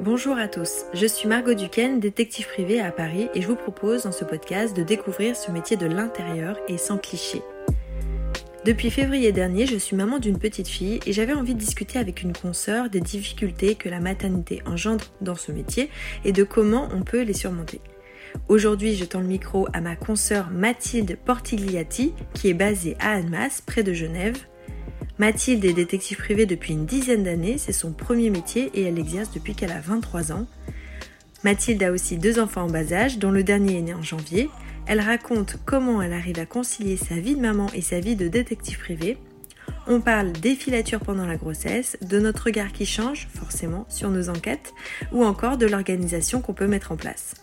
Bonjour à tous, je suis Margot Duquesne, détective privée à Paris et je vous propose dans ce podcast de découvrir ce métier de l'intérieur et sans cliché. Depuis février dernier, je suis maman d'une petite fille et j'avais envie de discuter avec une consoeur des difficultés que la maternité engendre dans ce métier et de comment on peut les surmonter. Aujourd'hui, je tends le micro à ma consoeur Mathilde Portigliati, qui est basée à Annemasse, près de Genève. Mathilde est détective privée depuis une dizaine d'années, c'est son premier métier et elle exerce depuis qu'elle a 23 ans. Mathilde a aussi deux enfants en bas âge, dont le dernier est né en janvier. Elle raconte comment elle arrive à concilier sa vie de maman et sa vie de détective privée. On parle des filatures pendant la grossesse, de notre regard qui change, forcément, sur nos enquêtes, ou encore de l'organisation qu'on peut mettre en place.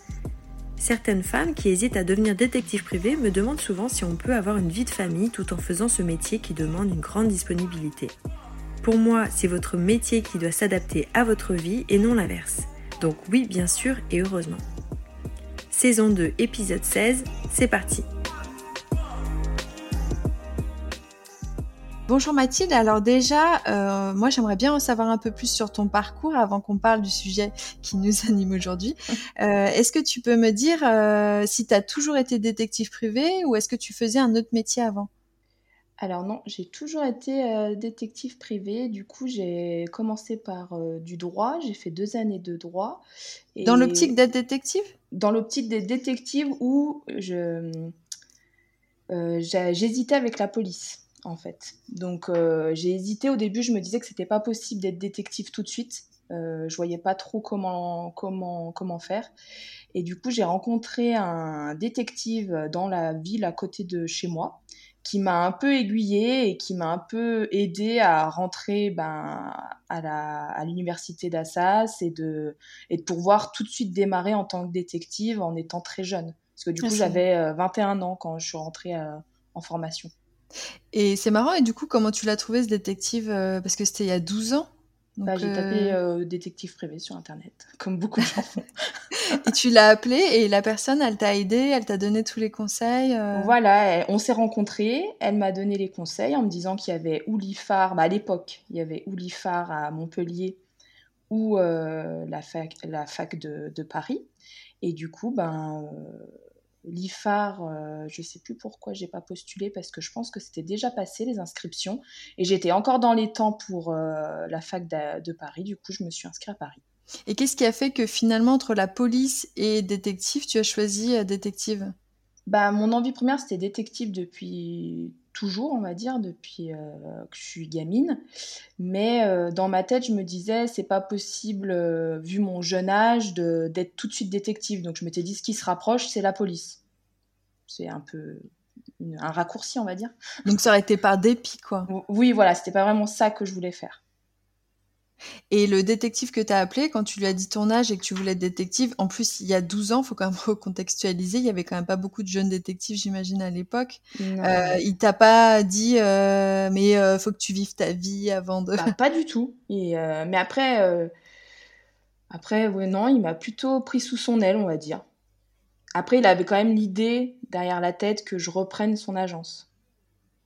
Certaines femmes qui hésitent à devenir détective privé me demandent souvent si on peut avoir une vie de famille tout en faisant ce métier qui demande une grande disponibilité. Pour moi, c'est votre métier qui doit s'adapter à votre vie et non l'inverse. Donc oui, bien sûr et heureusement. Saison 2, épisode 16, c'est parti. Bonjour Mathilde, alors déjà, euh, moi j'aimerais bien en savoir un peu plus sur ton parcours avant qu'on parle du sujet qui nous anime aujourd'hui. Euh, est-ce que tu peux me dire euh, si tu as toujours été détective privé ou est-ce que tu faisais un autre métier avant? Alors non, j'ai toujours été détective privé. Du coup, j'ai commencé par du droit. J'ai fait deux années de droit. Dans l'optique d'être détective? Dans l'optique des détectives où je j'hésitais avec la police en fait. Donc euh, j'ai hésité au début, je me disais que c'était pas possible d'être détective tout de suite. Euh, je voyais pas trop comment comment comment faire. Et du coup, j'ai rencontré un détective dans la ville à côté de chez moi qui m'a un peu aiguillé et qui m'a un peu aidé à rentrer ben, à l'université d'Assas et de, et de pouvoir tout de suite démarrer en tant que détective en étant très jeune. Parce que du coup, j'avais 21 euh, ans quand je suis rentrée en formation. Et c'est marrant, et du coup, comment tu l'as trouvé ce détective euh, Parce que c'était il y a 12 ans bah, J'ai tapé euh, euh, détective privé sur Internet, comme beaucoup de gens font. et tu l'as appelé, et la personne, elle t'a aidé, elle t'a donné tous les conseils Voilà, on s'est rencontrés, elle m'a donné les conseils en me disant qu'il y avait Oulifar, bah, à l'époque, il y avait Oulifar à Montpellier ou la fac, la fac de, de, Paris. Et du coup, ben l'IFAR, euh, je ne sais plus pourquoi j'ai pas postulé parce que je pense que c'était déjà passé les inscriptions et j'étais encore dans les temps pour euh, la fac de, Paris. Du coup, je me suis inscrite à Paris. Et qu'est-ce qui a fait que finalement entre la police et détective, tu as choisi euh, détective? Bah, mon envie première c'était détective depuis toujours, on va dire, depuis que je suis gamine. Mais dans ma tête, je me disais, c'est pas possible, vu mon jeune âge, d'être tout de suite détective. Donc je m'étais dit, ce qui se rapproche, c'est la police. C'est un peu un raccourci, on va dire. Donc ça aurait été par dépit, quoi. Oui, voilà, c'était pas vraiment ça que je voulais faire. Et le détective que tu as appelé, quand tu lui as dit ton âge et que tu voulais être détective, en plus, il y a 12 ans, il faut quand même recontextualiser, il y avait quand même pas beaucoup de jeunes détectives, j'imagine, à l'époque. Euh, il t'a pas dit, euh, mais euh, faut que tu vives ta vie avant de... Bah, pas du tout. Et, euh, mais après, après ouais, non, il m'a plutôt pris sous son aile, on va dire. Après, il avait quand même l'idée derrière la tête que je reprenne son agence.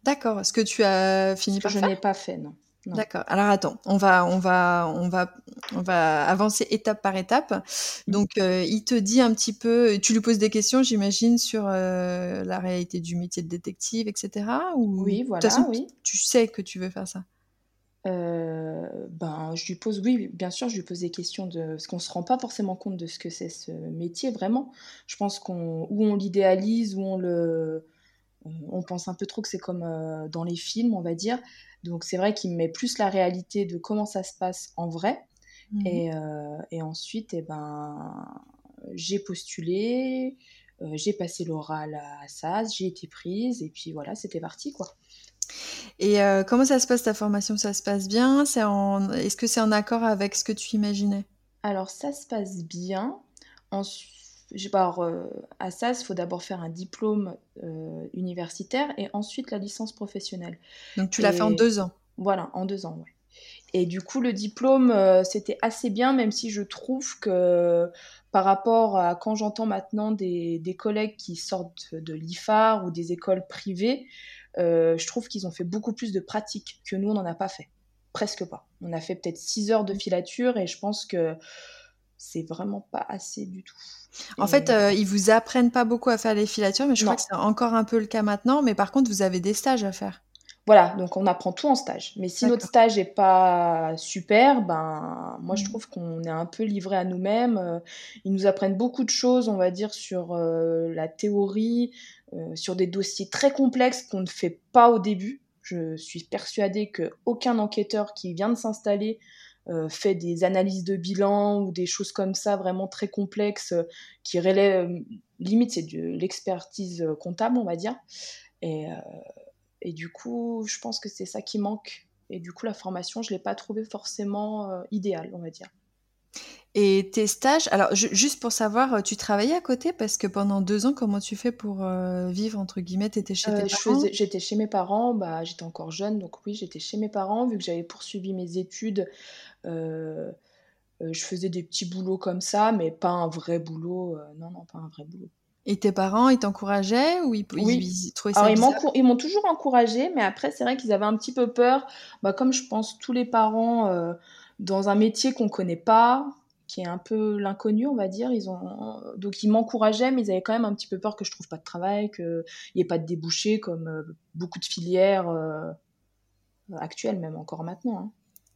D'accord. Est-ce que tu as fini par Je n'ai pas fait, non. D'accord. Alors attends, on va, on va, on va, on va avancer étape par étape. Mmh. Donc, euh, il te dit un petit peu, tu lui poses des questions, j'imagine, sur euh, la réalité du métier de détective, etc. Ou oui, voilà, oui. Tu sais que tu veux faire ça? Euh, ben, je lui pose, oui, bien sûr, je lui pose des questions de, parce qu'on se rend pas forcément compte de ce que c'est ce métier vraiment. Je pense qu'on, où on l'idéalise, où on le, on pense un peu trop que c'est comme dans les films, on va dire. Donc c'est vrai qu'il me met plus la réalité de comment ça se passe en vrai. Mhm. Euh, et, ensuite, eh ben, j'ai postulé, euh, j'ai passé l'oral à SAS, j'ai été prise, et puis voilà, c'était parti quoi. Et euh, comment ça se passe ta formation? Ça se passe bien? Est-ce que c'est en accord avec ce que tu imaginais? Alors ça se passe bien. Ensuite, alors, euh, à SAS, il faut d'abord faire un diplôme euh, universitaire et ensuite la licence professionnelle. Donc tu l'as fait en deux ans Voilà, en deux ans, oui. Et du coup, le diplôme, euh, c'était assez bien, même si je trouve que par rapport à quand j'entends maintenant des, des, collègues qui sortent de l'IFAR ou des écoles privées, je trouve qu'ils ont fait beaucoup plus de pratiques que nous, on n'en a pas fait. Presque pas. On a fait peut-être six heures de filature et je pense que c'est vraiment pas assez du tout. En fait, euh, ils vous apprennent pas beaucoup à faire les filatures, mais je crois que c'est encore un peu le cas maintenant. Mais par contre, vous avez des stages à faire. Voilà, donc on apprend tout en stage. Mais si notre stage est pas super, ben moi je mmh. trouve qu'on est un peu livré à nous-mêmes. Euh, ils nous apprennent beaucoup de choses, on va dire, sur euh, la théorie, sur des dossiers très complexes qu'on ne fait pas au début. Je suis persuadée qu'aucun enquêteur qui vient de s'installer euh, fait des analyses de bilan ou des choses comme ça vraiment très complexes euh, qui relèvent, euh, limite c'est de l'expertise comptable on va dire. Et, et, du coup je pense que c'est ça qui manque. Et du coup la formation je l'ai pas trouvée forcément idéale on va dire. Et tes stages, alors juste pour savoir, tu travaillais à côté? Parce que pendant deux ans, comment tu fais pour vivre entre guillemets? T'étais chez tes parents? J'étais chez mes parents, bah, j'étais encore jeune, donc oui, j'étais chez mes parents vu que j'avais poursuivi mes études. Euh, euh, je faisais des petits boulots comme ça, mais pas un vrai boulot. Euh, non, non, pas un vrai boulot. Et tes parents, ils t'encourageaient ou ils, oui. trouvaient ça ils m'ont toujours encouragé, mais après, c'est vrai qu'ils avaient un petit peu peur. Bah, comme je pense tous les parents, dans un métier qu'on connaît pas, qui est un peu l'inconnu, on va dire. Ils ont donc ils m'encourageaient, mais ils avaient quand même un petit peu peur que je trouve pas de travail, qu'il n'y ait pas de débouchés comme beaucoup de filières actuelles, même encore maintenant. Hein.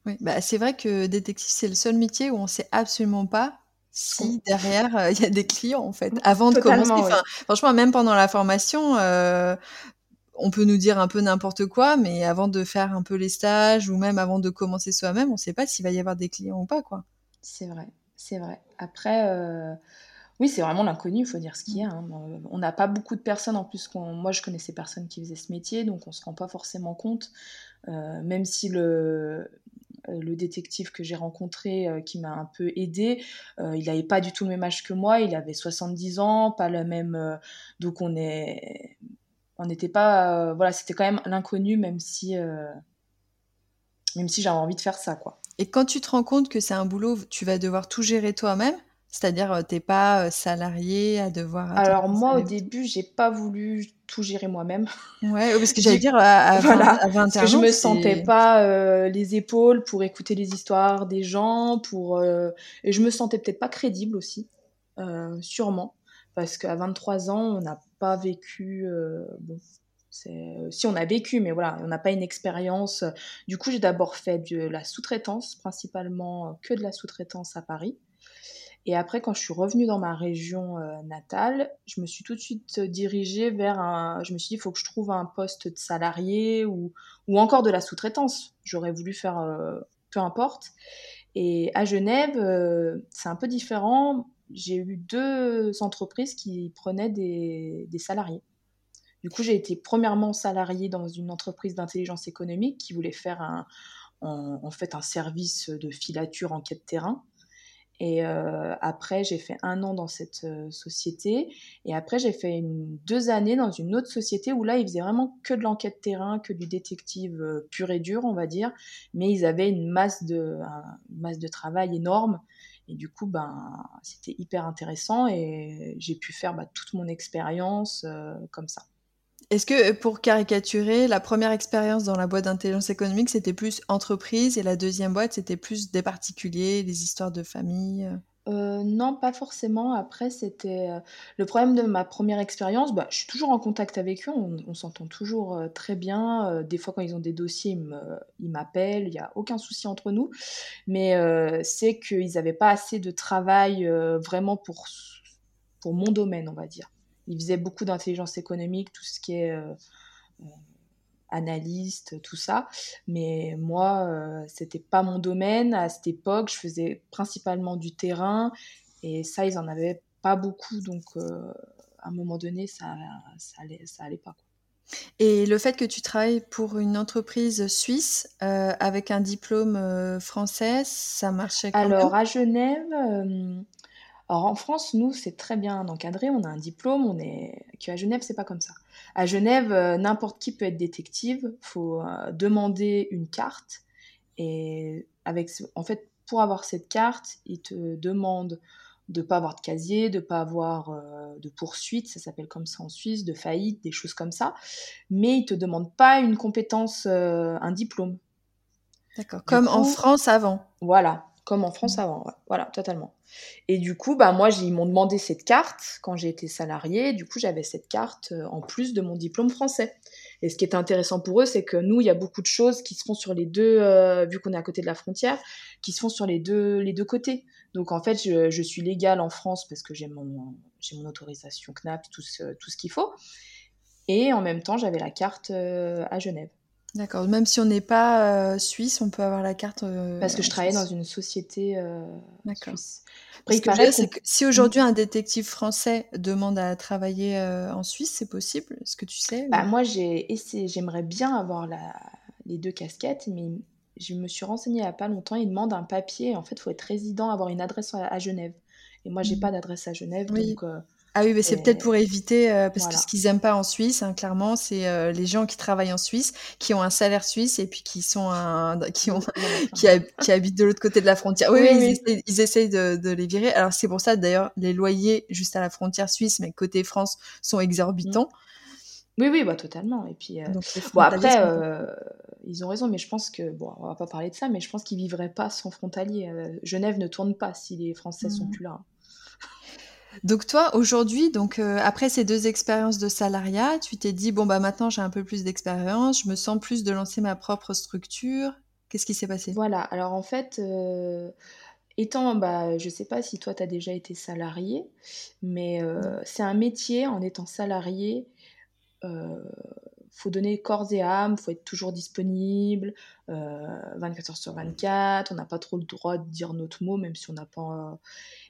Oui, bah, c'est vrai que détective, c'est le seul métier où on sait absolument pas si derrière euh, il y a des clients en fait. Avant de commencer, franchement, même pendant la formation, euh, on peut nous dire un peu n'importe quoi, mais avant de faire un peu les stages ou même avant de commencer soi-même, on ne sait pas s'il va y avoir des clients ou pas, quoi. C'est vrai, c'est vrai. Après, euh, oui, c'est vraiment l'inconnu, il faut dire ce qu'il y a. Hein. On n'a pas beaucoup de personnes en plus. Moi, je connaissais personne qui faisait ce métier, donc on se rend pas forcément compte. même si le, euh, détective que j'ai rencontré euh, qui m'a un peu aidé, euh, il n'avait pas du tout le même âge que moi, il avait 70 ans, pas le même. donc on est. On n'était pas. voilà, c'était quand même l'inconnu, même si. même si j'avais envie de faire ça, quoi. Et quand tu te rends compte que c'est un boulot, tu vas devoir tout gérer toi-même, c'est-à-dire, tu t'es pas salarié à devoir. Alors moi, au début, j'ai pas voulu tout gérer moi-même. Ouais, parce que j'allais dire à, voilà, parce que je me sentais pas les épaules pour écouter les histoires des gens, pour et je me sentais peut-être pas crédible aussi, sûrement, parce qu'à 23 ans, on n'a pas vécu. bon, si on a vécu, mais voilà, on n'a pas une expérience. Du coup, j'ai d'abord fait de la sous-traitance, principalement que de la sous-traitance à Paris. Et après, quand je suis revenue dans ma région euh, natale, je me suis tout de suite dirigée vers un. Je me suis dit, il faut que je trouve un poste de salarié ou, ou encore de la sous-traitance. J'aurais voulu faire euh, peu importe. Et à Genève, euh, c'est un peu différent. J'ai eu deux entreprises qui prenaient des, des salariés. Du coup, j'ai été premièrement salariée dans une entreprise d'intelligence économique qui voulait faire un, en, fait un service de filature en quête terrain. Et euh, après, j'ai fait un an dans cette euh, société. Et après, j'ai fait deux années dans une autre société où là, ils faisaient vraiment que de l'enquête terrain, que du détective euh, pur et dur, on va dire. Mais ils avaient une masse de, masse de travail énorme. Et du coup, ben, c'était hyper intéressant et j'ai pu faire bah, toute mon expérience comme ça. Est-ce que pour caricaturer, la première expérience dans la boîte d'intelligence économique, c'était plus entreprise et la deuxième boîte, c'était plus des particuliers, des histoires de famille euh, non, pas forcément. Après, c'était euh, le problème de ma première expérience. Bah, je suis toujours en contact avec eux, on, s'entend toujours euh, très bien. des fois, quand ils ont des dossiers, ils m'appellent, il n'y a aucun souci entre nous. Mais c'est qu'ils n'avaient pas assez de travail vraiment pour, pour mon domaine, on va dire il faisait beaucoup d'intelligence économique, tout ce qui est euh, euh, analyste, tout ça. Mais moi, euh, c'était pas mon domaine. À cette époque, je faisais principalement du terrain et ça, ils en avaient pas beaucoup. Donc, à un moment donné, ça, ça, allait, ça allait pas. Et le fait que tu travailles pour une entreprise suisse avec un diplôme français, ça marchait quand Alors, à Genève, alors en France, nous, c'est très bien encadré, on a un diplôme, on est... à Genève, c'est pas comme ça. À Genève, euh, n'importe qui peut être détective, faut euh, demander une carte et avec en fait pour avoir cette carte, ils te demandent de pas avoir de casier, de pas avoir euh, de poursuite, ça s'appelle comme ça en Suisse, de faillite, des choses comme ça, mais ils te demandent pas une compétence, un diplôme. D'accord, comme en France avant. Voilà, comme en France avant, voilà, totalement. Et du coup, bah, moi, ils m'ont demandé cette carte quand j'ai été salariée. Du coup, j'avais cette carte euh, en plus de mon diplôme français. Et ce qui est intéressant pour eux, c'est que nous, il y a beaucoup de choses qui se font sur les deux, euh, vu qu'on est à côté de la frontière, qui se font sur les deux, les deux côtés. Donc, en fait, je, suis légale en France parce que j'ai mon, j'ai mon autorisation CNAP, tout ce, tout ce qu'il faut. Et en même temps, j'avais la carte euh, à Genève. D'accord. Même si on n'est pas euh, suisse, on peut avoir la carte. Euh, Parce que je travaillais dans une société euh, suisse. Parce que, que si aujourd'hui un détective français demande à travailler en Suisse, c'est possible? Est-ce que tu sais bah, Moi, j'ai essayé, j'aimerais bien avoir la... les deux casquettes, mais je me suis renseignée il n'y a pas longtemps. Ils demandent un papier. En fait, il faut être résident, avoir une adresse à, Genève. Et moi, j'ai n'ai mmh. pas d'adresse à Genève, donc ah oui, mais c'est peut-être pour éviter, euh, parce que ce qu'ils aiment pas en Suisse, hein, clairement, c'est euh, les gens qui travaillent en Suisse, qui ont un salaire suisse et puis qui sont un, qui ont, qui, habitent de l'autre côté de la frontière. Oui, oui, Ils, essayent, de, les virer. Alors c'est pour ça, d'ailleurs, les loyers juste à la frontière suisse, mais côté France, sont exorbitants. Mmh. Oui, oui, bah totalement. Et puis, euh, bon après, ils ont raison, mais je pense que bon, on va pas parler de ça, mais je pense qu'ils vivraient pas sans frontalier. Genève ne tourne pas si les Français sont mmh. plus là. Donc toi, aujourd'hui, donc euh, après ces deux expériences de salariat, tu t'es dit bon bah maintenant j'ai un peu plus d'expérience, je me sens plus de lancer ma propre structure. Qu'est-ce qui s'est passé? Voilà. Alors en fait, euh, étant, bah, je sais pas si toi tu as déjà été salarié, mais euh, c'est un métier en étant salarié faut donner corps et âme, faut être toujours disponible, 24 euh, heures sur 24, on n'a pas trop le droit de dire notre mot, même si on n'a pas...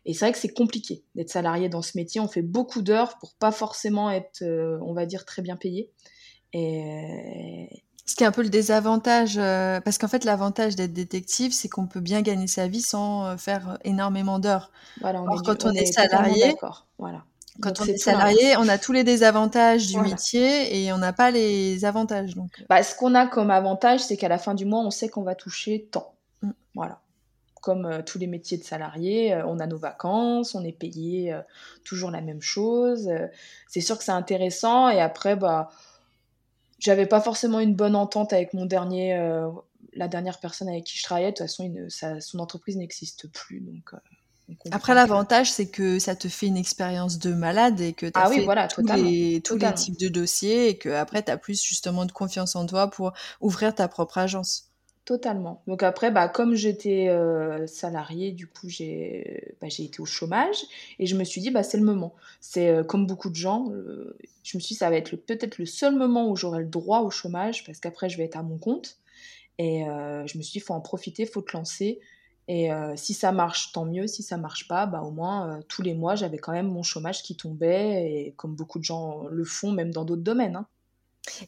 Et c'est vrai que c'est compliqué d'être salarié dans ce métier, on fait beaucoup d'heures pour pas forcément être, euh, on va dire, très bien payé. Et... Ce qui est un peu le désavantage, euh, parce qu'en fait l'avantage d'être détective, c'est qu'on peut bien gagner sa vie sans faire énormément d'heures. Voilà, on quand on, est, est salarié, voilà quand on est salarié, on a tous les désavantages du métier et on n'a pas les avantages. Donc. Euh. Bah, ce qu'on a comme avantage, c'est qu'à la fin du mois, on sait qu'on va toucher tant. Mm. Voilà. Comme euh, tous les métiers de salarié, euh, on a nos vacances, on est payé toujours la même chose. c'est sûr que c'est intéressant. Et après, bah, j'avais pas forcément une bonne entente avec mon dernier, la dernière personne avec qui je travaillais. De toute façon, son entreprise n'existe plus. Donc. Après, l'avantage, c'est que ça te fait une expérience de malade et que tu as ah fait voilà, tous, les, tous les, types de dossiers et que après tu as plus justement de confiance en toi pour ouvrir ta propre agence. Totalement. Donc après, bah, comme j'étais euh, salariée, du coup, j'ai bah, été au chômage et je me suis dit, bah, c'est le moment. C'est euh, comme beaucoup de gens, euh, je me suis dit, ça va être peut-être le seul moment où j'aurai le droit au chômage parce qu'après, je vais être à mon compte. Et je me suis dit, il faut en profiter, il faut te lancer. Et euh, si ça marche, tant mieux. Si ça marche pas, bah, au moins, euh, tous les mois, j'avais quand même mon chômage qui tombait, et comme beaucoup de gens le font, même dans d'autres domaines. Hein.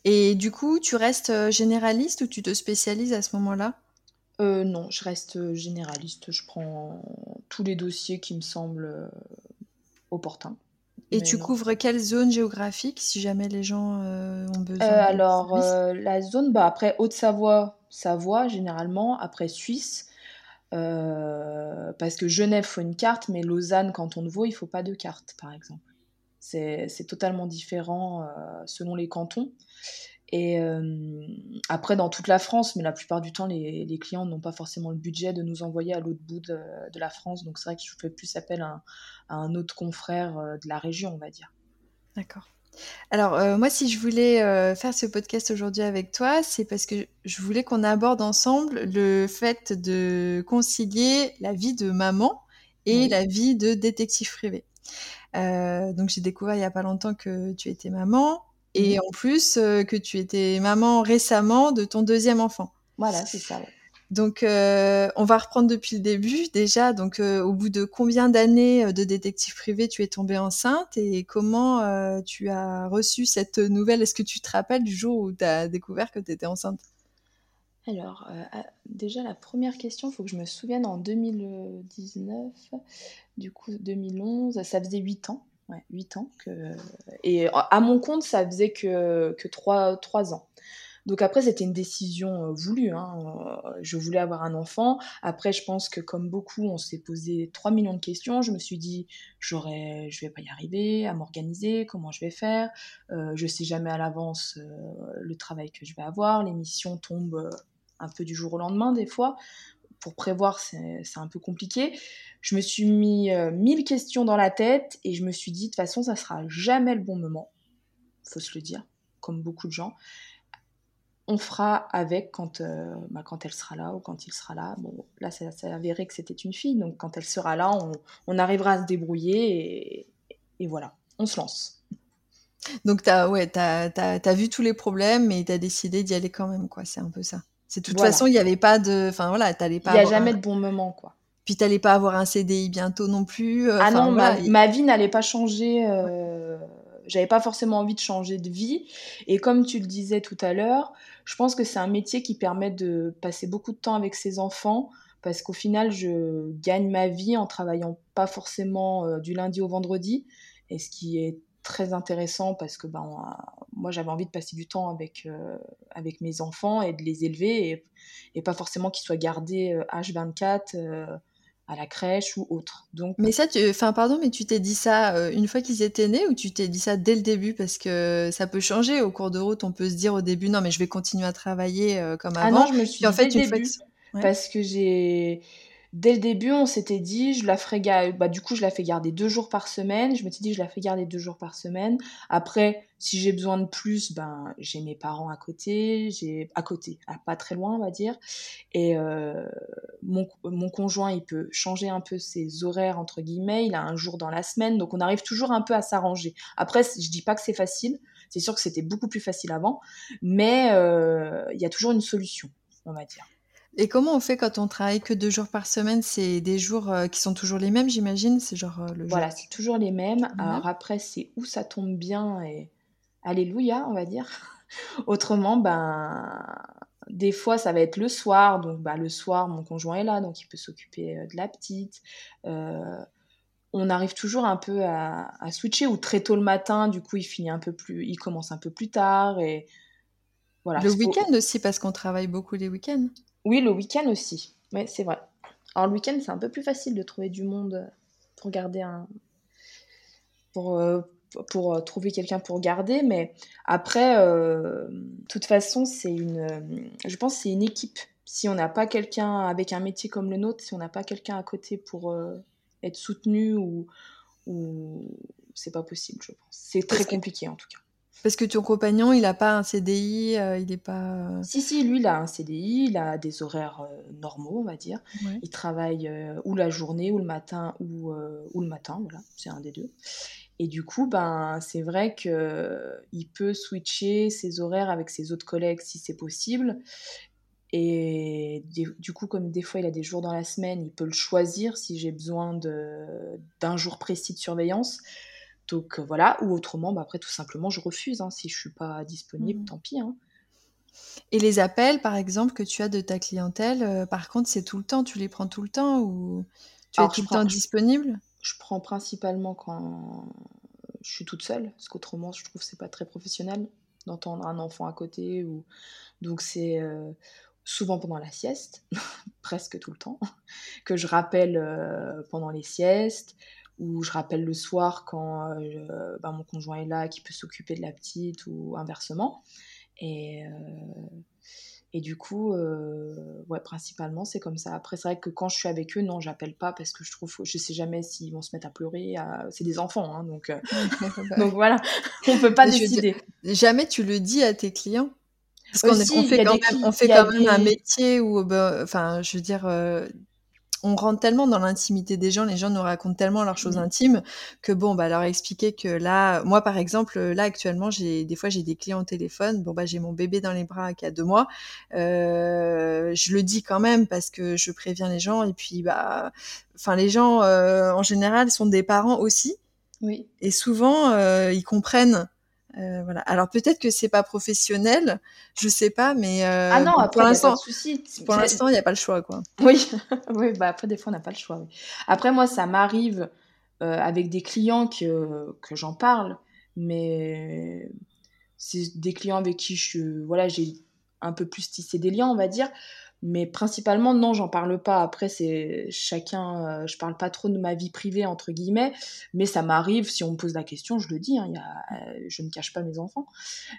Et du coup, tu restes euh, généraliste ou tu te spécialises à ce moment-là? Non, je reste généraliste. Je prends tous les dossiers qui me semblent opportuns. Et tu couvres quelle zone géographique si jamais les gens ont besoin Alors, la zone, bah, après Haute-Savoie, Savoie généralement, après Suisse. Euh, parce que Genève faut une carte, mais Lausanne, Canton de Vaud, il faut pas de carte, par exemple. C'est totalement différent euh, selon les cantons. Et euh, après, dans toute la France, mais la plupart du temps, les, les clients n'ont pas forcément le budget de nous envoyer à l'autre bout de, de, la France. Donc c'est vrai que je fais plus appel à un autre confrère de la région, on va dire. D'accord. Alors, euh, moi, si je voulais euh, faire ce podcast aujourd'hui avec toi, c'est parce que je voulais qu'on aborde ensemble le fait de concilier la vie de maman et la vie de détective privé. Euh, donc, j'ai découvert il n'y a pas longtemps que tu étais maman et en plus que tu étais maman récemment de ton deuxième enfant. Voilà, c'est ça. Donc, euh, on va reprendre depuis le début déjà. Donc, euh, au bout de combien d'années euh, de détective privé tu es tombée enceinte et comment tu as reçu cette nouvelle? Est-ce que tu te rappelles du jour où tu as découvert que tu étais enceinte? Alors, ah, déjà, la première question, il faut que je me souvienne en 2019, du coup 2011, ça faisait 8 ans. Ouais, 8 ans. Et à mon compte, ça faisait que, que 3, 3 ans. Donc après, c'était une décision euh, voulue. Hein. Euh, je voulais avoir un enfant. Après, je pense que comme beaucoup, on s'est posé 3 millions de questions. Je me suis dit, j'aurais, je vais pas y arriver à m'organiser, comment je vais faire? Euh, je sais jamais à l'avance euh, le travail que je vais avoir. Les missions tombent un peu du jour au lendemain des fois. pour prévoir, c'est un peu compliqué. Je me suis mis mille questions dans la tête et je me suis dit, de toute façon, ça sera jamais le bon moment. Faut se le dire, comme beaucoup de gens on fera avec quand, euh, bah, quand elle sera là ou quand il sera là. Bon, là, ça s'est avéré que c'était une fille, donc quand elle sera là, on, arrivera à se débrouiller et, voilà, on se lance. Donc, tu as, ouais, as, vu tous les problèmes et tu as décidé d'y aller quand même, quoi. C'est un peu ça. C'est de toute façon, il n'y avait pas de. Enfin, voilà, t'allais pas. Il n'y a jamais de bon moment, quoi. Puis tu n'allais pas avoir un CDI bientôt non plus. Euh, ah non, ma, vie n'allait pas changer. Euh, j'avais pas forcément envie de changer de vie. Et comme tu le disais tout à l'heure, je pense que c'est un métier qui permet de passer beaucoup de temps avec ses enfants parce qu'au final, je gagne ma vie en travaillant pas forcément euh, du lundi au vendredi. Et ce qui est très intéressant parce que ben, moi, j'avais envie de passer du temps avec, euh, avec mes enfants et de les élever et, pas forcément qu'ils soient gardés H24 euh, à la crèche ou autre. Donc, mais ça, tu... enfin, pardon, mais tu t'es dit ça euh, une fois qu'ils étaient nés ou tu t'es dit ça dès le début? Parce que ça peut changer au cours de route. On peut se dire au début, non, mais je vais continuer à travailler euh, comme avant. Ah non, je me suis dit en fait, dès début, parce que j'ai dès le début, on s'était dit, je la ferai bah, du coup, je la fais garder deux jours par semaine. Je me suis dit, je la fais garder deux jours par semaine. Après, si j'ai besoin de plus, ben, j'ai mes parents à côté, j'ai à côté, pas très loin, on va dire. Et euh, mon, mon, conjoint, il peut changer un peu ses horaires, entre guillemets. Il a un jour dans la semaine. Donc, on arrive toujours un peu à s'arranger. Après, je dis pas que c'est facile. C'est sûr que c'était beaucoup plus facile avant. Mais euh, il y a toujours une solution, on va dire. Et comment on fait quand on travaille que deux jours par semaine? C'est des jours euh, qui sont toujours les mêmes, j'imagine? C'est genre euh, le Voilà, c'est toujours les mêmes. Alors après, c'est où ça tombe bien et alléluia, on va dire. Autrement, ben des fois, ça va être le soir. Donc, bah, le soir, mon conjoint est là, donc il peut s'occuper euh, de la petite. on arrive toujours un peu à, à, switcher ou très tôt le matin. Du coup, il finit un peu plus, il commence un peu plus tard et voilà. Le week-end aussi, parce qu'on travaille beaucoup les week-ends. Oui, le week-end aussi. Oui, c'est vrai. Alors le week-end, c'est un peu plus facile de trouver du monde euh, pour garder un. pour, euh, pour euh, trouver quelqu'un pour garder, mais après, de toute façon, c'est une. je pense c'est une équipe. Si on n'a pas quelqu'un avec un métier comme le nôtre, si on n'a pas quelqu'un à côté pour être soutenu ou. ou... c'est pas possible, je pense. C'est très compliqué en tout cas. Parce que ton compagnon, il n'a pas un CDI, euh, il n'est pas. Euh si, si, lui, il a un CDI, il a des horaires euh, normaux, on va dire. Il travaille ou la journée, ou le matin, ou, ou le matin, voilà, c'est un des deux. Et du coup, ben, c'est vrai qu'il peut switcher ses horaires avec ses autres collègues si c'est possible. Et du coup, comme des fois il a des jours dans la semaine, il peut le choisir si j'ai besoin d'un jour précis de surveillance. Donc euh, voilà, ou autrement, bah, après tout simplement, je refuse. Hein. Si je suis pas disponible, mmh. tant pis. Hein. Et les appels, par exemple, que tu as de ta clientèle, euh, par contre, c'est tout le temps, tu les prends tout le temps ou tu es tout le temps disponible? je, prends principalement quand je suis toute seule, parce qu'autrement, je trouve que c'est pas très professionnel d'entendre un enfant à côté. Ou... Donc c'est euh, souvent pendant la sieste, presque tout le temps, que je rappelle pendant les siestes ou je rappelle le soir quand euh, ben, mon conjoint est là, qui peut s'occuper de la petite ou inversement. Et, euh, et du coup, euh, ouais, principalement, c'est comme ça. Après, c'est vrai que quand je suis avec eux, non, j'appelle pas parce que je trouve, je sais jamais s'ils vont se mettre à pleurer. C'est des enfants, hein, donc, donc voilà, on peut pas décider. jamais tu le dis à tes clients? Parce qu'on fait, quand même, on fait quand même un métier où, ben, enfin, je veux dire, on rentre tellement dans l'intimité des gens, les gens nous racontent tellement leurs choses mmh. intimes que bon, bah leur expliquer que là, moi par exemple, là actuellement, j'ai des fois j'ai des clients au téléphone. Bon bah j'ai mon bébé dans les bras qui a deux mois. Euh, je le dis quand même parce que je préviens les gens et puis bah, enfin les gens euh, en général sont des parents aussi. Oui. Et souvent euh, ils comprennent euh, voilà. Alors peut-être que c'est pas professionnel, je sais pas, mais euh, ah non, pour l'instant, pour l'instant, il n'y a pas le choix, quoi. Oui, oui, bah après des fois on n'a pas le choix. Après moi, ça m'arrive euh, avec des clients que que j'en parle, mais c'est des clients avec qui je voilà j'ai un peu plus tissé des liens, on va dire. Mais principalement, non, j'en parle pas. Après, c'est chacun. Euh, je parle pas trop de ma vie privée entre guillemets, mais ça m'arrive. Si on me pose la question, je le dis. Hein, y a, euh, je ne cache pas mes enfants.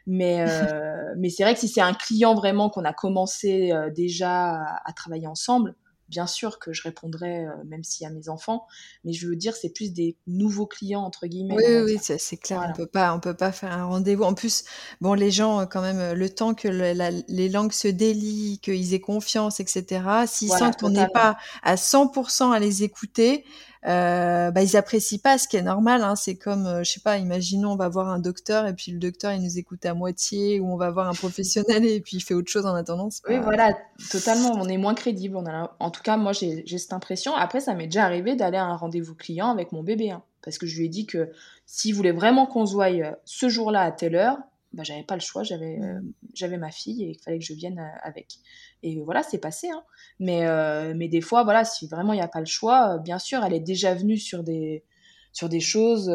Mais euh, mais c'est vrai que si c'est un client vraiment qu'on a commencé déjà à, travailler ensemble, bien sûr que je répondrai, euh, même s'il y a mes enfants, mais je veux dire, c'est plus des nouveaux clients, entre guillemets. Oui, oui, c'est clair, on peut pas, on peut pas faire un rendez-vous. En plus, bon, les gens, quand même, le temps que les langues se délient, qu'ils aient confiance, etc., s'ils sentent qu'on n'est pas à 100% à les écouter, euh, bah, ils apprécient pas, ce qui est normal. Hein. C'est comme, euh, je sais pas, imaginons on va voir un docteur et puis le docteur il nous écoute à moitié, ou on va voir un professionnel et puis il fait autre chose en attendant. Oui, voilà, totalement. On est moins crédible. On a, en tout cas, moi j'ai cette impression. Après, ça m'est déjà arrivé d'aller à un rendez-vous client avec mon bébé, hein, parce que je lui ai dit que s'il voulait vraiment qu'on se voie euh, ce jour-là à telle heure, bah, j'avais pas le choix, j'avais euh, j'avais ma fille et il fallait que je vienne euh, avec. Et voilà, c'est passé. Hein. Mais, euh, mais des fois, voilà, si vraiment il n'y a pas le choix, bien sûr, elle est déjà venue sur des, sur des choses,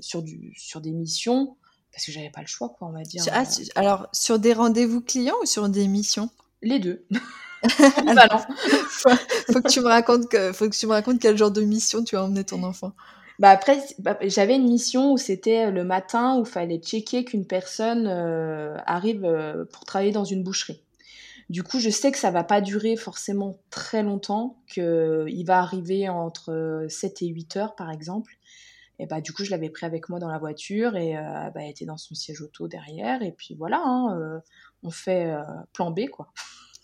sur, du, sur des missions, parce que j'avais pas le choix, quoi, on va dire. Ah, alors, sur des rendez-vous clients ou sur des missions? Les deux. alors, faut, faut, que tu me racontes que, faut que tu me racontes quel genre de mission tu as emmené ton enfant. Bah après, bah, j'avais une mission où c'était le matin où il fallait checker qu'une personne euh, arrive euh, pour travailler dans une boucherie. Du coup, je sais que ça va pas durer forcément très longtemps, qu'il va arriver entre 7 et 8 heures par exemple. Et bah du coup, je l'avais pris avec moi dans la voiture et euh, bah, elle était dans son siège auto derrière. Et puis voilà, hein, on fait plan B quoi.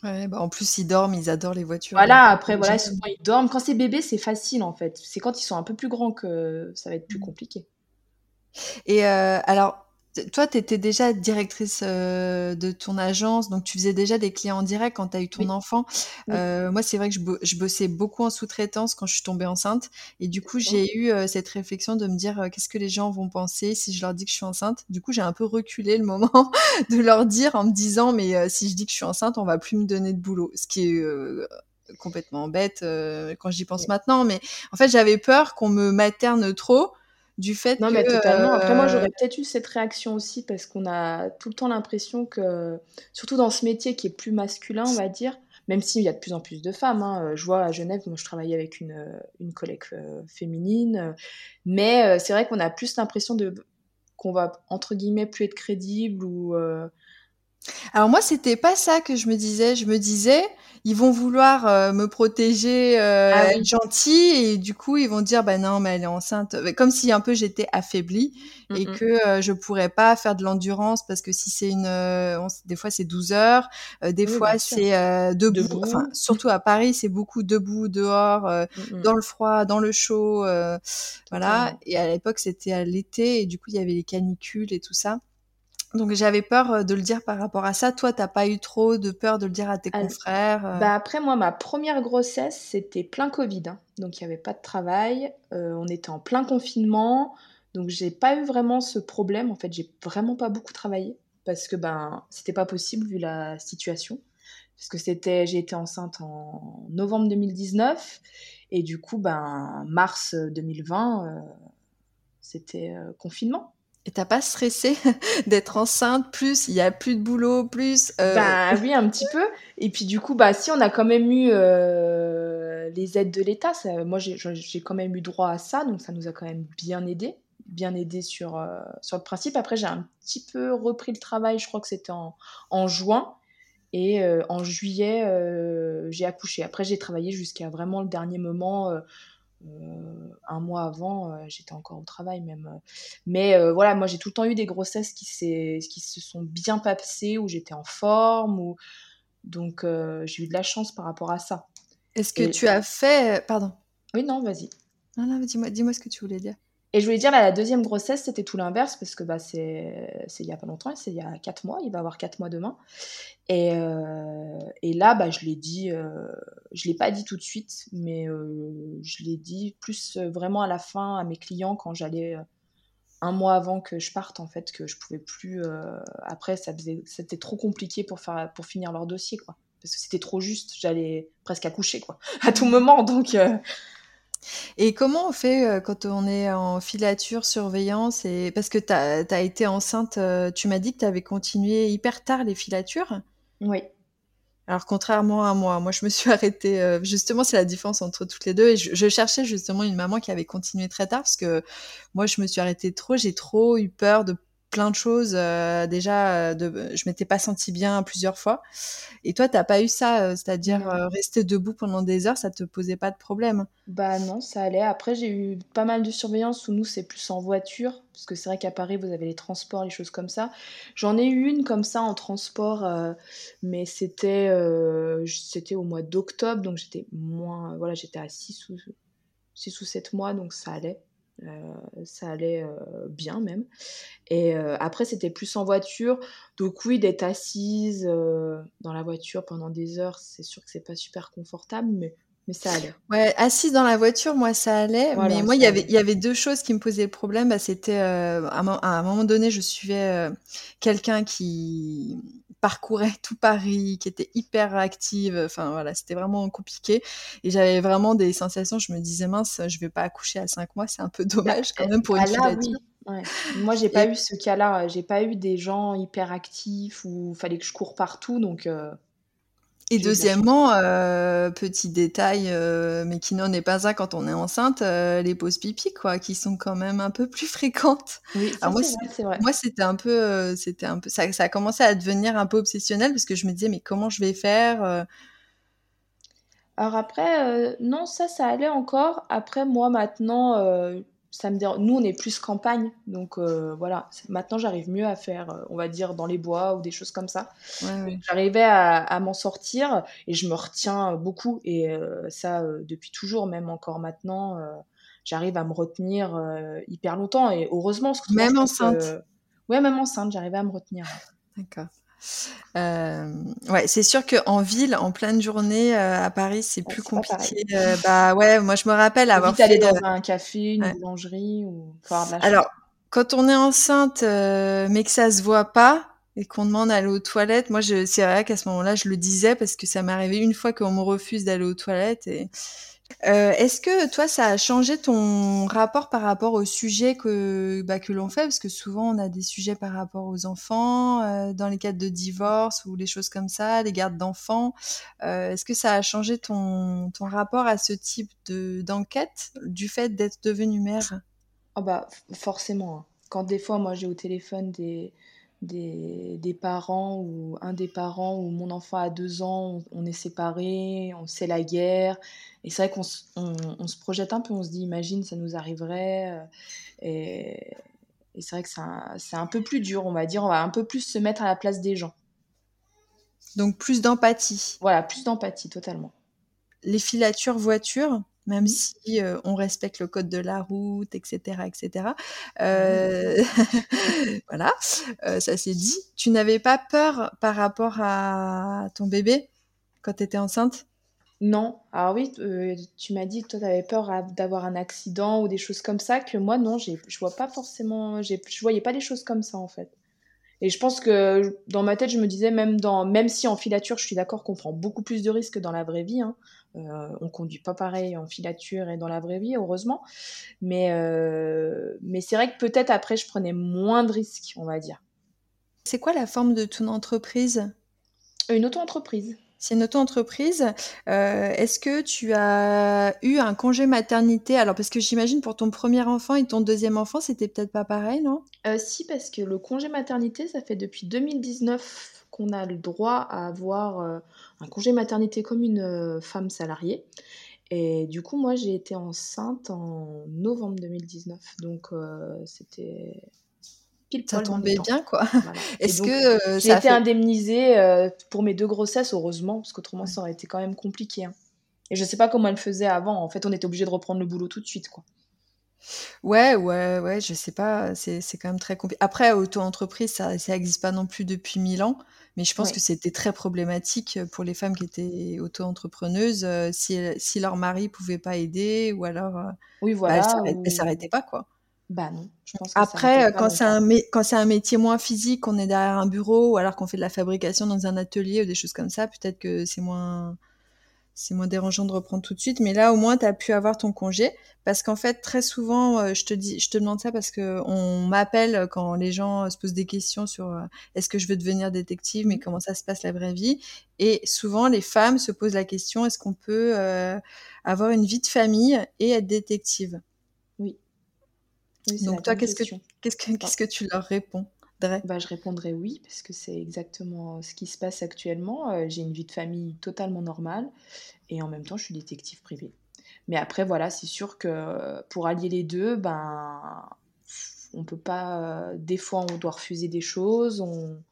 Ouais, bah en plus, ils dorment, ils adorent les voitures. Voilà, après, voilà, souvent ils dorment. Quand c'est bébé, c'est facile en fait. C'est quand ils sont un peu plus grands que ça va être plus mmh. compliqué. Et euh, alors, toi, tu étais déjà directrice euh, de ton agence, donc tu faisais déjà des clients en direct quand tu as eu ton enfant. Euh, moi, c'est vrai que je, bossais beaucoup en sous-traitance quand je suis tombée enceinte. Et du coup, j'ai eu euh, cette réflexion de me dire qu'est-ce que les gens vont penser si je leur dis que je suis enceinte. Du coup, j'ai un peu reculé le moment de leur dire en me disant mais si je dis que je suis enceinte, on va plus me donner de boulot. Ce qui est complètement bête quand j'y pense maintenant. Mais en fait, j'avais peur qu'on me materne trop du fait non, mais totalement. Après, moi, j'aurais euh, peut-être eu cette réaction aussi parce qu'on a tout le temps l'impression que, surtout dans ce métier qui est plus masculin, on va dire, même s'il y a de plus en plus de femmes. Hein, euh, je vois à Genève, moi, je travaillais avec une, euh, une collègue féminine, mais c'est vrai qu'on a plus l'impression de qu'on va entre guillemets plus être crédible ou alors moi, c'était pas ça que je me disais. Je me disais, ils vont vouloir euh, me protéger, euh, ah être gentils, et du coup, ils vont dire, bah non, mais elle est enceinte. Comme si un peu j'étais affaiblie et que euh, je pourrais pas faire de l'endurance parce que si c'est une, des fois c'est 12 heures, des fois c'est debout. Enfin, surtout à Paris, c'est beaucoup debout, dehors, dans le froid, dans le chaud, voilà. Et à l'époque, c'était à l'été, et du coup, il y avait les canicules et tout ça. Donc j'avais peur euh, de le dire par rapport à ça. Toi, t'as pas eu trop de peur de le dire à tes confrères euh? Bah après moi, ma première grossesse, c'était plein Covid, hein. donc il y avait pas de travail. Euh, on était en plein confinement, donc j'ai pas eu vraiment ce problème. En fait, j'ai vraiment pas beaucoup travaillé parce que ben c'était pas possible vu la situation. Parce que c'était, j'ai été enceinte en novembre 2019 et du coup ben mars 2020 c'était confinement. Et t'as pas stressé d'être enceinte, plus il y a plus de boulot, plus. Euh... Bah oui, un petit peu. Et puis du coup, bah si on a quand même eu euh, les aides de l'État, moi j'ai quand même eu droit à ça, donc ça nous a quand même bien aidé, bien aidé sur, euh, sur le principe. Après, j'ai un petit peu repris le travail, je crois que c'était en, juin. Et euh, en juillet, j'ai accouché. Après, j'ai travaillé jusqu'à vraiment le dernier moment un mois avant, euh, j'étais encore au travail même. Mais euh, voilà, moi j'ai tout le temps eu des grossesses qui, qui se sont bien passées, où j'étais en forme, ou... donc j'ai eu de la chance par rapport à ça. Est-ce que tu as fait... Pardon. Oui, non, vas-y. Non, non, dis-moi dis ce que tu voulais dire. Et je voulais dire, la deuxième grossesse, c'était tout l'inverse, parce que bah, c'est il y a pas longtemps, c'est il y a quatre mois, il va avoir quatre mois demain. Et, euh, et là, bah, je l'ai dit, euh, je l'ai pas dit tout de suite, mais euh, je l'ai dit plus vraiment à la fin à mes clients quand j'allais un mois avant que je parte, en fait, que je pouvais plus. après, c'était trop compliqué pour, faire, pour finir leur dossier, quoi. Parce que c'était trop juste, j'allais presque accoucher, quoi, à tout moment. Donc. Et comment on fait euh, quand on est en filature, surveillance et parce que tu as, été enceinte, euh, tu m'as dit que tu avais continué hyper tard les filatures? Oui. Alors contrairement à moi, moi je me suis arrêtée, euh, justement c'est la différence entre toutes les deux et je, cherchais justement une maman qui avait continué très tard parce que moi je me suis arrêtée trop, j'ai trop eu peur de plein de choses. Euh, déjà, euh, de, je m'étais pas sentie bien plusieurs fois. Et toi, t'as pas eu ça, euh, c'est-à-dire rester debout pendant des heures, ça te posait pas de problème? Bah non, ça allait. Après, j'ai eu pas mal de surveillance où nous, c'est plus en voiture, parce que c'est vrai qu'à Paris, vous avez les transports, les choses comme ça. J'en ai eu une comme ça en transport, mais c'était c'était au mois d'octobre, donc j'étais moins, voilà, j'étais à 6 ou 6 ou 7 mois, donc ça allait. Euh, ça allait euh, bien même. Et euh, après, c'était plus en voiture. Donc oui, d'être assise dans la voiture pendant des heures, c'est sûr que c'est pas super confortable, mais mais ça allait. Ouais, assise dans la voiture, moi ça allait. mais moi, il y avait, il y avait deux choses qui me posaient le problème. Bah, c'était à, un moment donné, je suivais quelqu'un qui parcourait tout Paris, qui était hyper active. Enfin voilà, c'était vraiment compliqué. Et j'avais vraiment des sensations. Je me disais mince, je vais pas accoucher à cinq mois, c'est un peu bah, dommage quand même pour une ah fille. Ouais. Moi, j'ai pas eu ce cas-là. J'ai pas eu des gens hyper actifs où fallait que je cours partout, donc. Euh, et deuxièmement, euh, petit détail, euh, mais qui n'en est pas un quand on est enceinte, euh, les pauses pipi, quoi, qui sont quand même un peu plus fréquentes. Oui, c'est vrai, Moi, c'était un peu, c'était un peu, ça, ça, a commencé à devenir un peu obsessionnel parce que je me disais, mais comment je vais faire Alors après, non, ça, ça allait encore. Après, moi, maintenant, ça me Nous, on est plus campagne, donc euh, voilà. Maintenant, j'arrive mieux à faire, euh, on va dire, dans les bois ou des choses comme ça. J'arrivais à, m'en sortir et je me retiens beaucoup. Et euh, ça, depuis toujours, même encore maintenant, j'arrive à me retenir hyper longtemps. Et heureusement, même enceinte. Ouais, même enceinte, j'arrivais à me retenir. D'accord. Euh, ouais, c'est sûr qu'en ville, en pleine journée, euh, à Paris, c'est plus compliqué. Euh, bah ouais, moi je me rappelle avoir fait. aller dans un café, une boulangerie ou Alors, quand on est enceinte, mais que ça se voit pas et qu'on demande d'aller aux toilettes, moi je, c'est vrai qu'à ce moment-là, je le disais parce que ça m'est arrivé une fois qu'on me refuse d'aller aux toilettes et euh, est-ce que toi, ça a changé ton rapport par rapport au sujet que, bah, que l'on fait? Parce que souvent, on a des sujets par rapport aux enfants, euh, dans les cas de divorce ou les choses comme ça, les gardes d'enfants. Euh, est-ce que ça a changé ton, ton rapport à ce type de, d'enquête du fait d'être devenue mère? Oh bah, Forcément. Hein. Quand des fois, moi, j'ai au téléphone des, des, des, parents ou un des parents où mon enfant a deux ans, on, est séparés, on sait la guerre. Et c'est vrai qu'on on, se projette un peu, on se dit, imagine, ça nous arriverait. Euh, et, et c'est vrai que c'est un, peu plus dur, on va dire, on va un peu plus se mettre à la place des gens. Donc plus d'empathie. Voilà, plus d'empathie, totalement. Les filatures voitures, même si euh, on respecte le code de la route, etc., etc. Euh, voilà, euh, ça c'est dit. Tu n'avais pas peur par rapport à ton bébé quand tu étais enceinte? Non. Alors oui, tu m'as dit que toi tu avais peur d'avoir un accident ou des choses comme ça, que moi non, je vois pas forcément, je voyais pas les choses comme ça en fait. Et je pense que dans ma tête, je me disais, même, dans, même si en filature, je suis d'accord qu'on prend beaucoup plus de risques dans la vraie vie, hein, euh, on conduit pas pareil en filature et dans la vraie vie, heureusement. Mais, euh, mais c'est vrai que peut-être après, je prenais moins de risques, on va dire. C'est quoi la forme de ton entreprise? Une auto-entreprise. C'est une auto-entreprise. Euh, est-ce que tu as eu un congé maternité? Alors, parce que j'imagine pour ton premier enfant et ton deuxième enfant, c'était peut-être pas pareil, non? Si, parce que le congé maternité, ça fait depuis 2019 qu'on a le droit à avoir euh, un congé maternité comme une euh, femme salariée. Et du coup, moi, j'ai été enceinte en novembre 2019. Donc, euh, c'était pile Ça tombait bien, quoi. Est-ce que j'ai été indemnisée pour mes deux grossesses, heureusement, parce qu'autrement, ça aurait été quand même compliqué. Hein. Et je sais pas comment elle faisait avant. En fait, on était obligé de reprendre le boulot tout de suite, quoi. Ouais, ouais, ouais, je sais pas, c'est quand même très compliqué. Après, auto-entreprise, ça n'existe pas non plus depuis mille ans. Mais je pense que c'était très problématique pour les femmes qui étaient auto-entrepreneuses euh, si, si, leur mari pouvait pas aider ou alors euh, oui, bah, voilà, elles s'arrêtaient pas quoi. Bah non. Je pense Après, quand c'est un, quand c'est un métier moins physique, qu'on est derrière un bureau ou alors qu'on fait de la fabrication dans un atelier ou des choses comme ça, peut-être que c'est moins c'est moins dérangeant de reprendre tout de suite. Mais là, au moins, tu as pu avoir ton congé. Parce qu'en fait, très souvent, euh, je te dis, je te demande ça parce que on m'appelle quand les gens se posent des questions sur euh, est-ce que je veux devenir détective, mais comment ça se passe la vraie vie? Et souvent, les femmes se posent la question est-ce qu'on peut euh, avoir une vie de famille et être détective? Oui. Donc toi, qu'est-ce que, qu'est-ce que, qu'est-ce que tu leur réponds? Bah, Je répondrais oui, parce que c'est exactement ce qui se passe actuellement. J'ai une vie de famille totalement normale et en même temps, je suis détective privé. Mais après, voilà, c'est sûr que pour allier les deux, ben, on peut pas. Des fois, on doit refuser des choses. On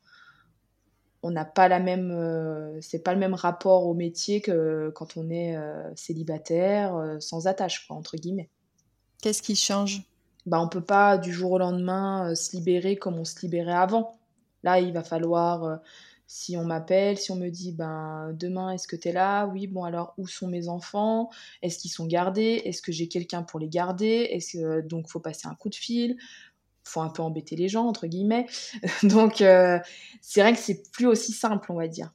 on n'a pas la même. c'est pas le même rapport au métier que quand on est célibataire, sans attache, quoi, entre guillemets. Qu'est-ce qui change? Bah, on peut pas du jour au lendemain se libérer comme on se libérait avant. Là, il va falloir si on m'appelle, si on me dit ben demain est-ce que tu es là? Oui, bon alors où sont mes enfants? Est-ce qu'ils sont gardés? Est-ce que j'ai quelqu'un pour les garder? Est-ce que donc faut passer un coup de fil? Faut un peu embêter les gens entre guillemets. donc euh, c'est vrai que c'est plus aussi simple, on va dire.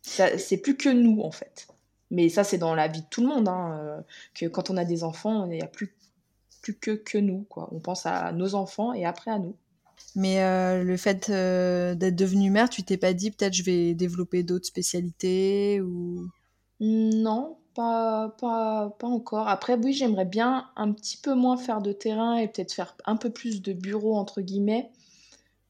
C'est plus que nous en fait. Mais ça c'est dans la vie de tout le monde hein, euh, que quand on a des enfants, il n'y a plus plus que que nous quoi. On pense à nos enfants et après à nous. Mais euh, le fait euh, d'être devenue mère, tu t'es pas dit peut-être je vais développer d'autres spécialités ou? Non, pas, pas, pas encore. Après, oui, j'aimerais bien un petit peu moins faire de terrain et peut-être faire un peu plus de bureau, entre guillemets.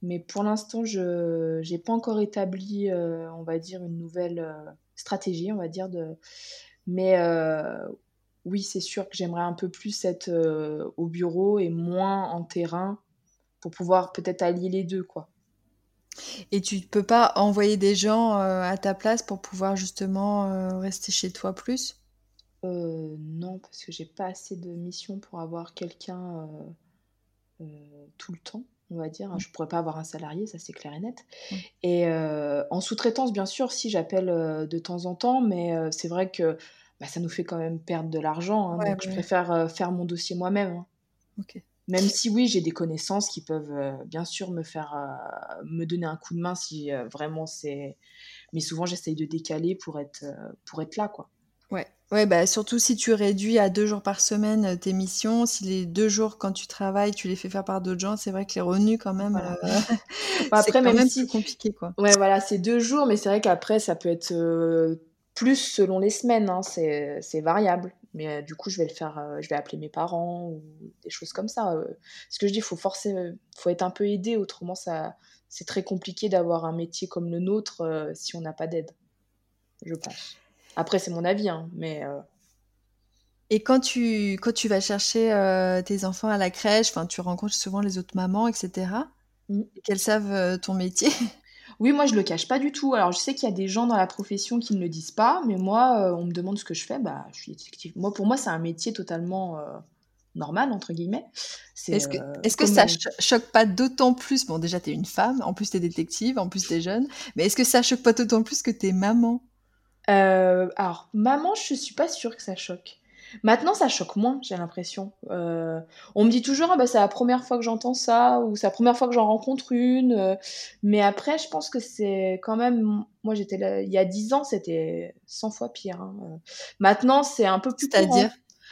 Mais pour l'instant, je n'ai pas encore établi, euh, on va dire, une nouvelle stratégie, on va dire. De... Mais oui, c'est sûr que j'aimerais un peu plus être au bureau et moins en terrain pour pouvoir peut-être allier les deux, quoi. Et tu ne peux pas envoyer des gens euh, à ta place pour pouvoir justement euh, rester chez toi plus? Euh, Non, parce que j'ai pas assez de missions pour avoir quelqu'un tout le temps, on va dire. Je pourrais pas avoir un salarié, ça c'est clair et net. Et en sous-traitance, bien sûr, si j'appelle de temps en temps, mais c'est vrai que bah, ça nous fait quand même perdre de l'argent. Hein, donc je préfère faire mon dossier moi-même. Hein. Même si oui, j'ai des connaissances qui peuvent euh, bien sûr me faire euh, me donner un coup de main si euh, vraiment c'est. Mais souvent, j'essaye de décaler pour être pour être là, quoi. Ouais. Ouais, bah surtout si tu réduis à deux jours par semaine tes missions, si les deux jours quand tu travailles, tu les fais faire par d'autres gens, c'est vrai que les revenus quand même, après quand même, si... compliqué quoi. Ouais, voilà, c'est deux jours, mais c'est vrai qu'après ça peut être plus selon les semaines, hein, c'est variable. Mais euh, du coup, je vais le faire, euh, je vais appeler mes parents ou des choses comme ça. Euh. Ce que je dis, il faut forcément, faut être un peu aidé, autrement ça, c'est très compliqué d'avoir un métier comme le nôtre si on n'a pas d'aide, je pense. Après, c'est mon avis, hein, mais. Et quand tu, quand tu vas chercher tes enfants à la crèche, tu rencontres souvent les autres mamans, etc. Mmh. Qu'elles savent ton métier? Oui, moi je le cache pas du tout. Alors je sais qu'il y a des gens dans la profession qui ne le disent pas, mais moi, euh, on me demande ce que je fais, bah je suis détective. Moi, pour moi, c'est un métier totalement euh, normal entre guillemets. Est-ce que, euh, est que ça choque pas d'autant plus Bon, déjà tu es une femme, en plus tu es détective, en plus tu es jeune, mais est-ce que ça choque pas d'autant plus que tu es maman Alors maman, je suis pas sûre que ça choque. Maintenant, ça choque moins, j'ai l'impression. Euh, on me dit toujours, ah bah, c'est la première fois que j'entends ça, ou c'est la première fois que j'en rencontre une. Euh, mais après, je pense que c'est quand même. Moi, j'étais là, il y a 10 ans, c'était 100 fois pire. Hein. Euh, maintenant, c'est un peu plus. C'est-à-dire?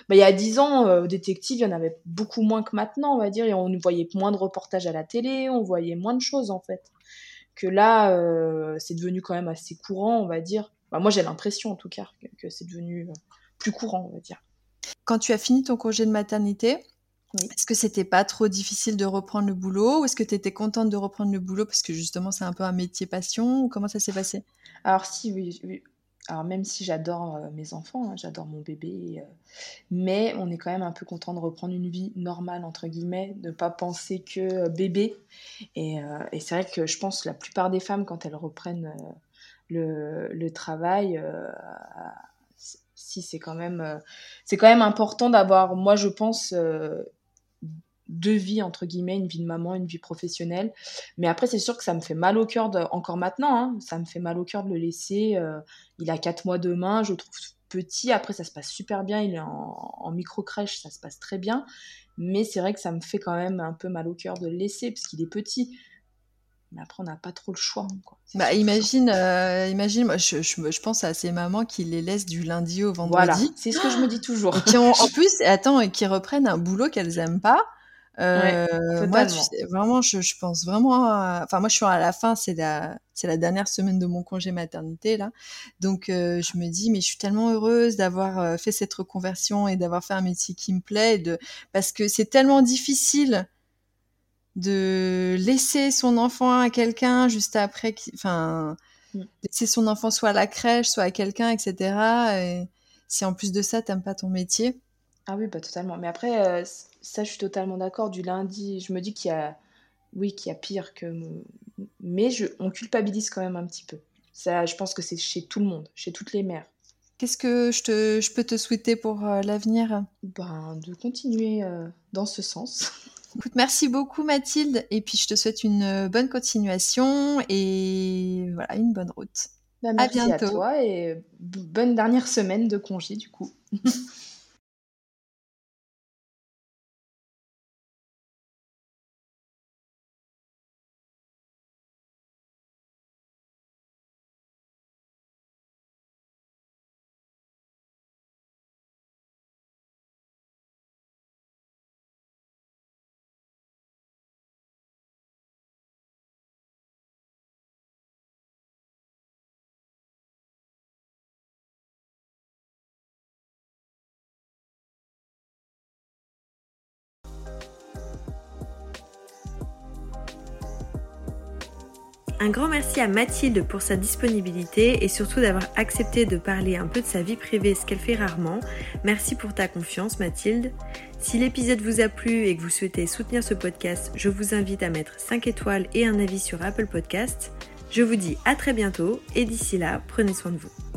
Bah, il y a 10 ans, détective, il y en avait beaucoup moins que maintenant, on va dire. Et on voyait moins de reportages à la télé, on voyait moins de choses, en fait. Que là, c'est devenu quand même assez courant, on va dire. Bah, moi, j'ai l'impression, en tout cas, que c'est devenu plus courant, on va dire. Quand tu as fini ton congé de maternité, est-ce que c'était pas trop difficile de reprendre le boulot ou est-ce que tu étais contente de reprendre le boulot parce que justement c'est un peu un métier passion ou comment ça s'est passé? Alors si oui, Alors même si j'adore euh, mes enfants, hein, j'adore mon bébé, euh, mais on est quand même un peu content de reprendre une vie normale entre guillemets, de pas penser que euh, bébé. Et, c'est vrai que je pense que la plupart des femmes quand elles reprennent le, le, travail c'est quand même euh, c'est quand même important d'avoir moi je pense euh, deux vies entre guillemets une vie de maman une vie professionnelle. Mais après c'est sûr que ça me fait mal au cœur encore maintenant hein, ça me fait mal au cœur de le laisser euh, il a quatre mois demain je trouve petit. Après ça se passe super bien il est en, micro crèche ça se passe très bien. Mais c'est vrai que ça me fait quand même un peu mal au cœur de le laisser parce qu'il est petit mais après, on n'a pas trop le choix. Quoi. Bah, imagine, euh, imagine, moi, je, je, pense à ces mamans qui les laissent du lundi au vendredi. Voilà, c'est ce que je me dis toujours. Et qui ont, en plus, attends, et qui reprennent un boulot qu'elles aiment pas. Euh, moi, vraiment, je, je, pense vraiment. Enfin, moi, je suis à la fin, c'est la, c'est la dernière semaine de mon congé maternité là. Donc, euh, je me dis, mais je suis tellement heureuse d'avoir euh, fait cette reconversion et d'avoir fait un métier qui me plaît, de parce que c'est tellement difficile de laisser son enfant à quelqu'un juste après, enfin, mm. laisser son enfant soit à la crèche, soit à quelqu'un, etc. Et si en plus de ça, t'aimes pas ton métier. Ah oui, bah totalement. Mais après, euh, ça, je suis totalement d'accord. Du lundi, je me dis qu'il y a, oui, qu'il y a pire que, mais je, on culpabilise quand même un petit peu. Ça, je pense que c'est chez tout le monde, chez toutes les mères. Qu'est-ce que je, te, je peux te souhaiter pour euh, l'avenir? Ben, De continuer euh, dans ce sens. Écoute, merci beaucoup Mathilde, et puis je te souhaite une euh, bonne continuation et voilà, une bonne route. Ben, merci à bientôt. à toi et bonne dernière semaine de congé du coup. Un grand merci à Mathilde pour sa disponibilité et surtout d'avoir accepté de parler un peu de sa vie privée, ce qu'elle fait rarement. Merci pour ta confiance Mathilde. Si l'épisode vous a plu et que vous souhaitez soutenir ce podcast, je vous invite à mettre 5 étoiles et un avis sur Apple Podcast. Je vous dis à très bientôt et d'ici là, prenez soin de vous.